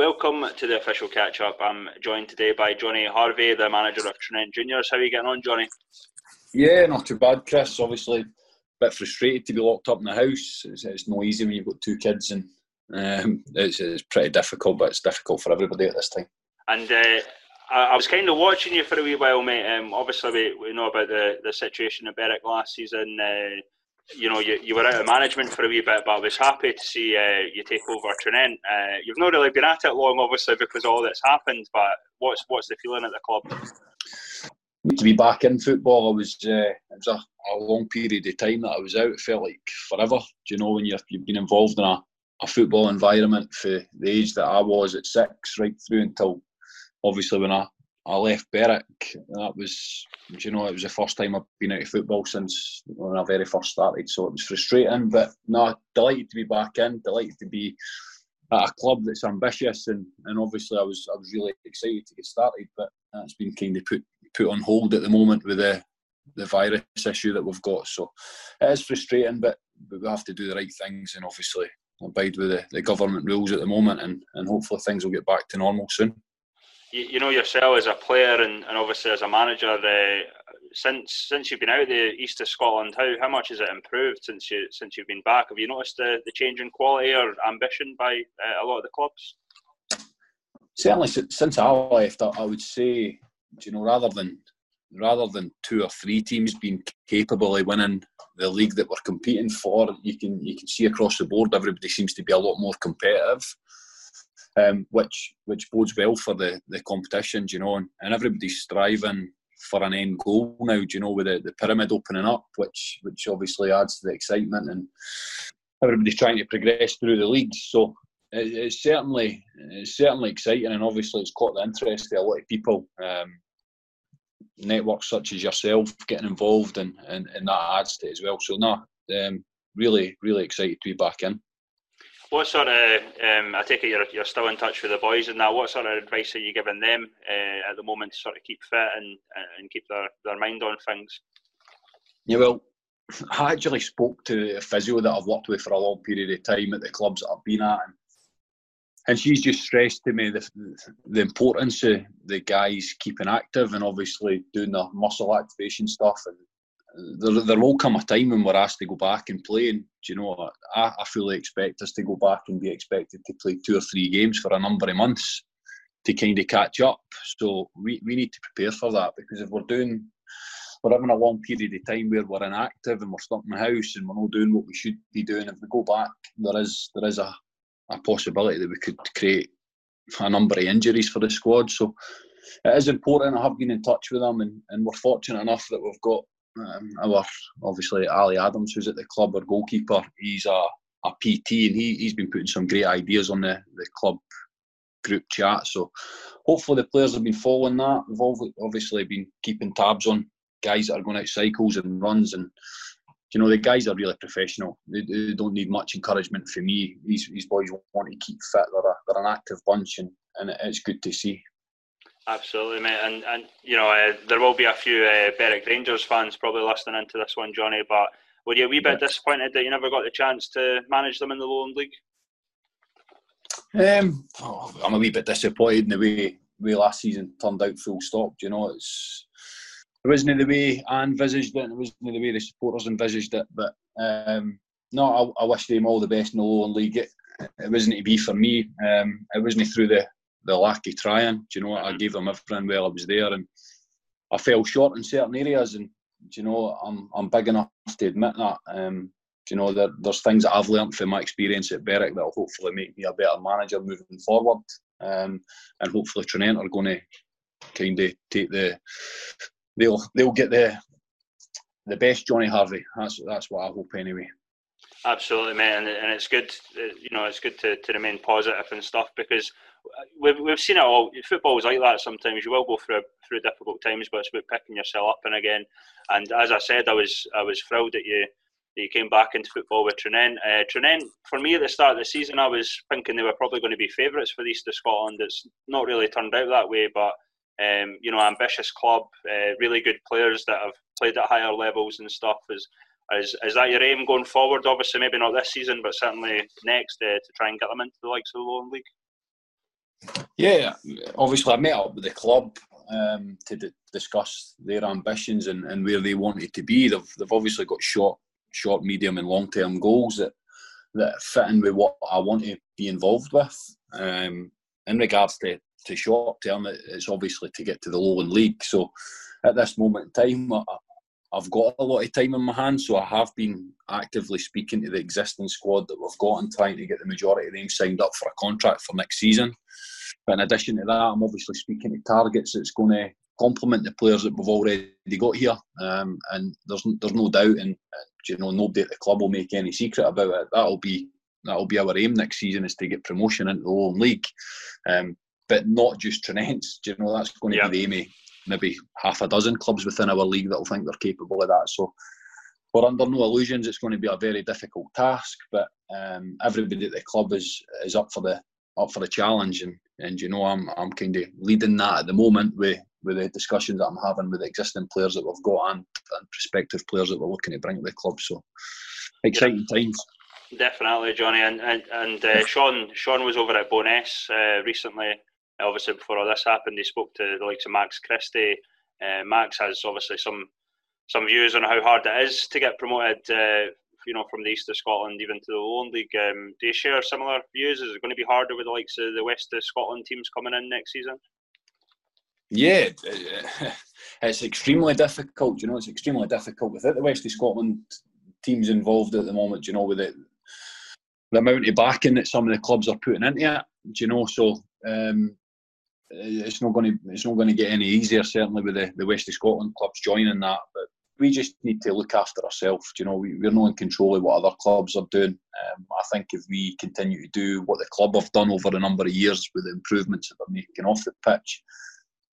Welcome to the official catch up. I'm joined today by Johnny Harvey, the manager of Tranent Juniors. How are you getting on, Johnny? Yeah, not too bad, Chris. Obviously, a bit frustrated to be locked up in the house. It's, it's no easy when you've got two kids, and um, it's, it's, pretty difficult. But it's difficult for everybody at this time. And uh, I, I, was kind of watching you for a wee while, mate. Um, obviously, we, we know about the, the situation at Berwick last season. Uh, you know, you, you were out of management for a wee bit, but I was happy to see uh, you take over Tranent. Uh, you've not really been at it long, obviously, because all that's happened. But what's what's the feeling at the club? To be back in football, I was uh, it was a, a, long period of time that I was out. It felt like forever. Do you know when you've been involved in a, a football environment for the age that I was at six, right through until obviously when I I left Berwick. That was, you know, it was the first time I've been out of football since when I very first started. So it was frustrating, but no, delighted to be back in. Delighted to be at a club that's ambitious, and, and obviously I was I was really excited to get started. But that's been kind of put put on hold at the moment with the the virus issue that we've got. So it is frustrating, but, but we have to do the right things and obviously abide with the, the government rules at the moment, and, and hopefully things will get back to normal soon you, you, know yourself as a player and, and obviously as a manager. Uh, since since you've been out the east of Scotland, how how much has it improved since you since you've been back? Have you noticed the, the change in quality or ambition by uh, a lot of the clubs? Certainly, since I left, I would say, you know, rather than rather than two or three teams being capable of winning the league that we're competing for, you can you can see across the board everybody seems to be a lot more competitive um, which which bodes well for the the competitions, you know, and, and everybody's striving for an end goal now, you know, with the, the pyramid opening up, which which obviously adds to the excitement, and everybody's trying to progress through the leagues. So it, it's certainly it's certainly exciting, and obviously it's caught the interest of a lot of people. Um, networks such as yourself getting involved, and, and, and that adds to it as well. So no, um, really really excited to be back in. What sort of, um, I take it you're, you're still in touch with the boys and that, what sort of advice are you giving them uh, at the moment to sort of keep fit and, and keep their, their mind on things? Yeah, well, I actually spoke to a physio that I've worked with for a long period of time at the clubs that I've been at. And, and she's just stressed to me the, the importance of the guys keeping active and obviously doing the muscle activation stuff and there, there will come a time when we're asked to go back and play. And you know, I, I fully expect us to go back and be expected to play two or three games for a number of months to kind of catch up. So we, we need to prepare for that because if we're doing, we're having a long period of time where we're inactive and we're stuck in the house and we're not doing what we should be doing. If we go back, there is there is a, a possibility that we could create a number of injuries for the squad. So it is important. I have been in touch with them, and, and we're fortunate enough that we've got um, our obviously Ali Adams, who's at the club, our goalkeeper, he's a, a PT and he, he's been putting some great ideas on the, the club group chat. So hopefully the players have been following that. We've all obviously been keeping tabs on guys that are going out cycles and runs and you know the guys are really professional. They, they don't need much encouragement from me. These, these boys want to keep fit. They're, a, they're an active bunch and, and it's good to see. Absolutely, mate. And and you know uh, there will be a few uh, Berwick Rangers fans probably listening into this one, Johnny. But were you a wee bit disappointed that you never got the chance to manage them in the Lowland League? Um, oh, I'm a wee bit disappointed in the way way last season turned out. Full stop. You know, it's it wasn't the way I envisaged it. It wasn't the way the supporters envisaged it. But um, no, I, I, wish them all the best in the Lowland League. It, it wasn't to be for me. Um, it wasn't through the the lack of trying. Do you know what? I gave them everything while I was there, and I fell short in certain areas. And do you know, I'm I'm big enough to admit that. Um, do you know, there, there's things that I've learned from my experience at Berwick that will hopefully make me a better manager moving forward. Um, and hopefully Tranent are going to kind of take the they'll they'll get the the best Johnny Harvey. That's that's what I hope anyway. Absolutely, mate, and, it's good. Uh, you know, it's good to, to remain positive and stuff because we've, we've seen it all. Football is like that sometimes. You will go through through difficult times, but it's about picking yourself up and again. And as I said, I was I was thrilled that you that you came back into football with Tranent. Uh, for me at the start of the season, I was thinking they were probably going to be favourites for the East of Scotland. It's not really turned out that way, but um, you know, ambitious club, uh, really good players that have played at higher levels and stuff. Is is is that your aim going forward? Obviously, maybe not this season, but certainly next uh, to try and get them into the likes of the Lowland League. Yeah, obviously I met up with the club um, to d- discuss their ambitions and, and where they wanted to be. They've, they've obviously got short, short, medium, and long term goals that that fit in with what I want to be involved with. Um, in regards to, to short term, it's obviously to get to the Lowland League. So at this moment in time, I've got a lot of time in my hands, so I have been actively speaking to the existing squad that we've got and trying to get the majority of them signed up for a contract for next season. But in addition to that, I'm obviously speaking to targets that's going to complement the players that we've already got here. Um, and there's there's no doubt, and you know nobody at the club will make any secret about it. That'll be that'll be our aim next season is to get promotion into the Lowland League, um, but not just Trents. You know that's going to be the aim maybe half a dozen clubs within our league that'll think they're capable of that. So we're under no illusions. It's going to be a very difficult task, but um, everybody at the club is is up for the up for the challenge, and and you know I'm I'm kind of leading that at the moment with with the discussions that I'm having with the existing players that we've got and, and prospective players that we're looking to bring to the club. So exciting times. Definitely, Johnny, and and, and uh, Sean Sean was over at Bo'ness uh, recently. Obviously, before all this happened, he spoke to the likes of Max Christie. Uh, Max has obviously some some views on how hard it is to get promoted uh, you know, from the east of Scotland even to the Lowland League. Um, do you share similar views? Is it going to be harder with the likes of the west of Scotland teams coming in next season? Yeah, it's extremely difficult. You know, it's extremely difficult without the west of Scotland teams involved at the moment. You know, with it, the amount of backing that some of the clubs are putting into it. Do You know, so um, it's not going to it's not going to get any easier. Certainly with the, the west of Scotland clubs joining that, but we just need to look after ourselves. You know, we, we're not in control of what other clubs are doing. Um, I think if we continue to do what the club have done over a number of years with the improvements that they're making off the pitch,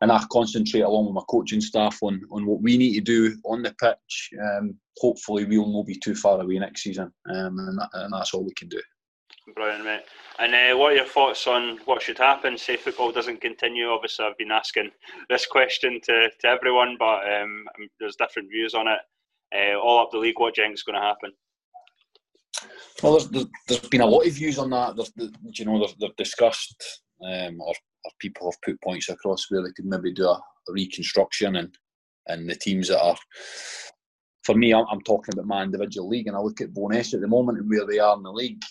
and I concentrate along with my coaching staff on, on what we need to do on the pitch, um, hopefully we'll not be too far away next season, um, and, that, and that's all we can do. Brilliant, mate. And uh, what are your thoughts on what should happen? Say football doesn't continue. Obviously, I've been asking this question to, to everyone, but um, there's different views on it. Uh, all up the league, what do you going to happen? Well, there's, there's, been a lot of views on that. There's, you know, they've, discussed um, or, or, people have put points across where they could maybe do a, a reconstruction and and the teams that are. For me, I'm, I'm talking about my individual league, and I look at Bo'ness at the moment and where they are in the league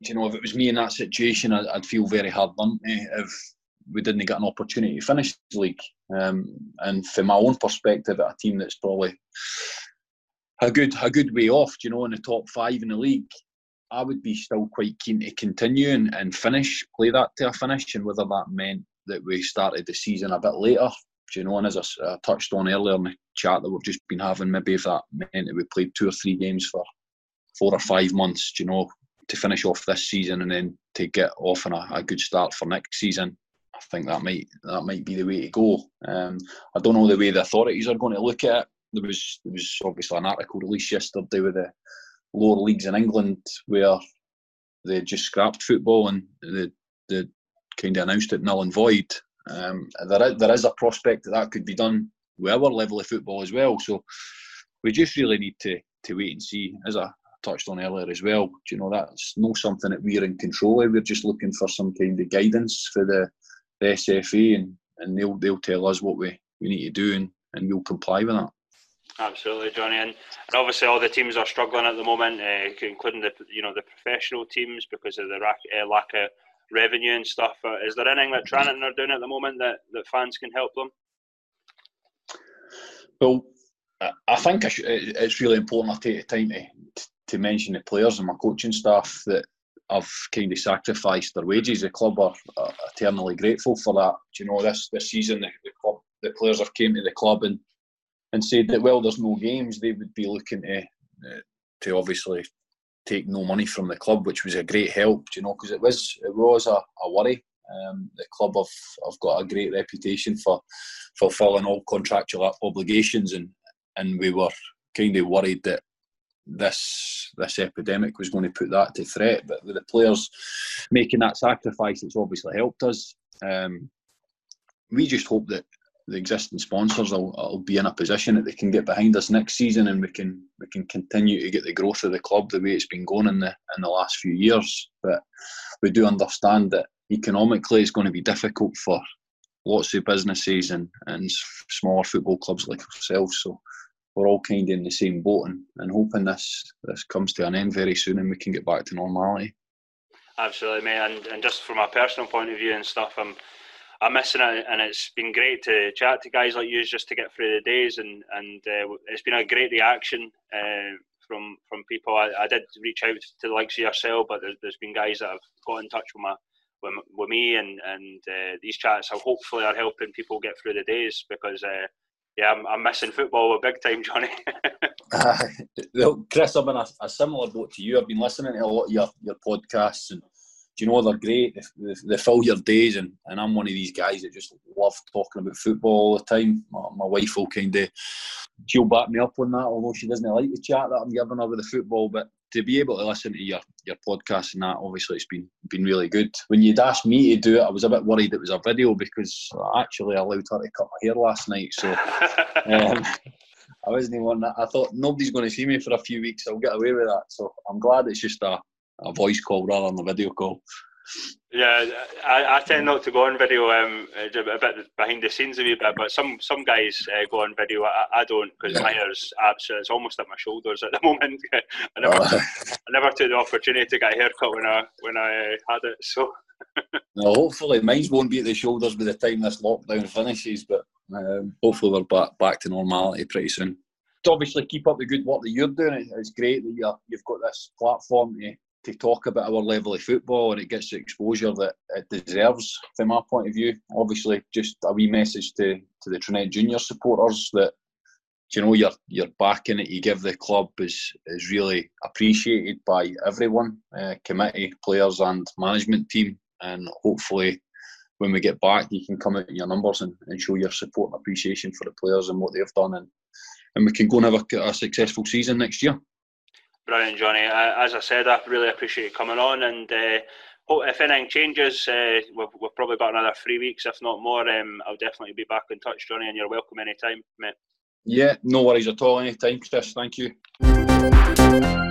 you know, if it was me in that situation, I'd, I'd feel very hard done if we didn't get an opportunity to finish the league. Um, and from my own perspective, at a team that's probably a good a good way off, you know, in the top five in the league, I would be still quite keen to continue and, and finish, play that to a finish, and whether that meant that we started the season a bit later, you know, and as I, I touched on earlier in the chat that we've just been having, maybe if that meant that we played two or three games for four or five months, you know, to finish off this season and then to get off on a, a good start for next season. I think that might that might be the way to go. Um, I don't know the way the authorities are going to look at it. There was there was obviously an article released yesterday with the lower leagues in England where they just scrapped football and they, they kind of announced it null and void. Um, there, is, there is a prospect that that could be done with our level of football as well. So we just really need to to wait and see. As a touched on earlier as well. Do you know that's not something that we're in control of. We're just looking for some kind of guidance for the, the SFA, and, and they'll they'll tell us what we, we need to do, and, and we'll comply with that. Absolutely, Johnny, and, and obviously all the teams are struggling at the moment, uh, including the you know the professional teams because of the lack, uh, lack of revenue and stuff. Uh, is there anything that Tranent are doing at the moment that, that fans can help them? Well, I think it's really important I take the time to, to mention the players and my coaching staff that have kind of sacrificed their wages. The club are, eternally grateful for that. Do you know, this this season the, the club, the players have came to the club and and said that well, there's no games. They would be looking to uh, to obviously take no money from the club, which was a great help. Do you know, because it was it was a, a worry. Um, the club have, have got a great reputation for fulfilling all contractual obligations, and and we were kind of worried that this this epidemic was going to put that to threat. But with the players making that sacrifice, it's obviously helped us. Um, we just hope that the existing sponsors will, will, be in a position that they can get behind us next season, and we can we can continue to get the growth of the club the way it's been going in the in the last few years. But we do understand that economically it's going to be difficult for lots of businesses and, and smaller football clubs like ourselves. So we're all kind of in the same boat and, and hoping this this comes to an end very soon and we can get back to normality. Absolutely, mate. And, and just from a personal point of view and stuff, I'm I'm missing it, and it's been great to chat to guys like you just to get through the days, and and uh, it's been a great reaction uh, from from people. I, I, did reach out to the likes of yourself, but there's, there's been guys that have got in touch with my with, with me, and and uh, these chats are hopefully are helping people get through the days because uh, yeah, I'm, I'm missing football a big time, Johnny. uh, Chris, I'm in a, a, similar boat to you. I've been listening to a lot of your, your podcasts, and you know they're great. They, they, fill your days, and, and I'm one of these guys that just love talking about football all the time. My, my wife will kind of she'll back me up on that, although she doesn't like the chat that I'm giving her with the football. But to be able to listen to your your podcast and that, obviously, it's been been really good. When you'd asked me to do it, I was a bit worried it was a video because I actually allowed her to cut my hair last night, so. Um, I wasn't even. I thought nobody's going to see me for a few weeks. I'll get away with that. So I'm glad it's just a, a voice call rather than a video call. Yeah, I, I tend not to go on video um, a bit behind the scenes a wee bit, but some some guys uh, go on video. I, I don't because my hair's absolutely it's almost at my shoulders at the moment. I never oh. I never took the opportunity to get a haircut when I when I uh, had it. So. no, hopefully mine won't be at the shoulders by the time this lockdown finishes, but um, hopefully we're back back to normality pretty soon. To obviously keep up the good work that you're doing. It's great that you you've got this platform to to talk about our level of football and it gets the exposure that it deserves from my point of view. Obviously, just a wee message to, to the Tranent Junior supporters that you know you're you're backing it you give the club is is really appreciated by everyone, uh, committee, players, and management team. And hopefully, when we get back, you can come out in your numbers and, and show your support and appreciation for the players and what they've done, and and we can go and have a, a successful season next year. Brilliant, Johnny. As I said, I really appreciate you coming on, and uh, if anything changes, uh, we've, we've, probably got another three weeks, if not more. Um, I'll definitely be back in touch, Johnny, and you're welcome anytime, mate. Yeah, no worries at all. Anytime, Chris. Thank you.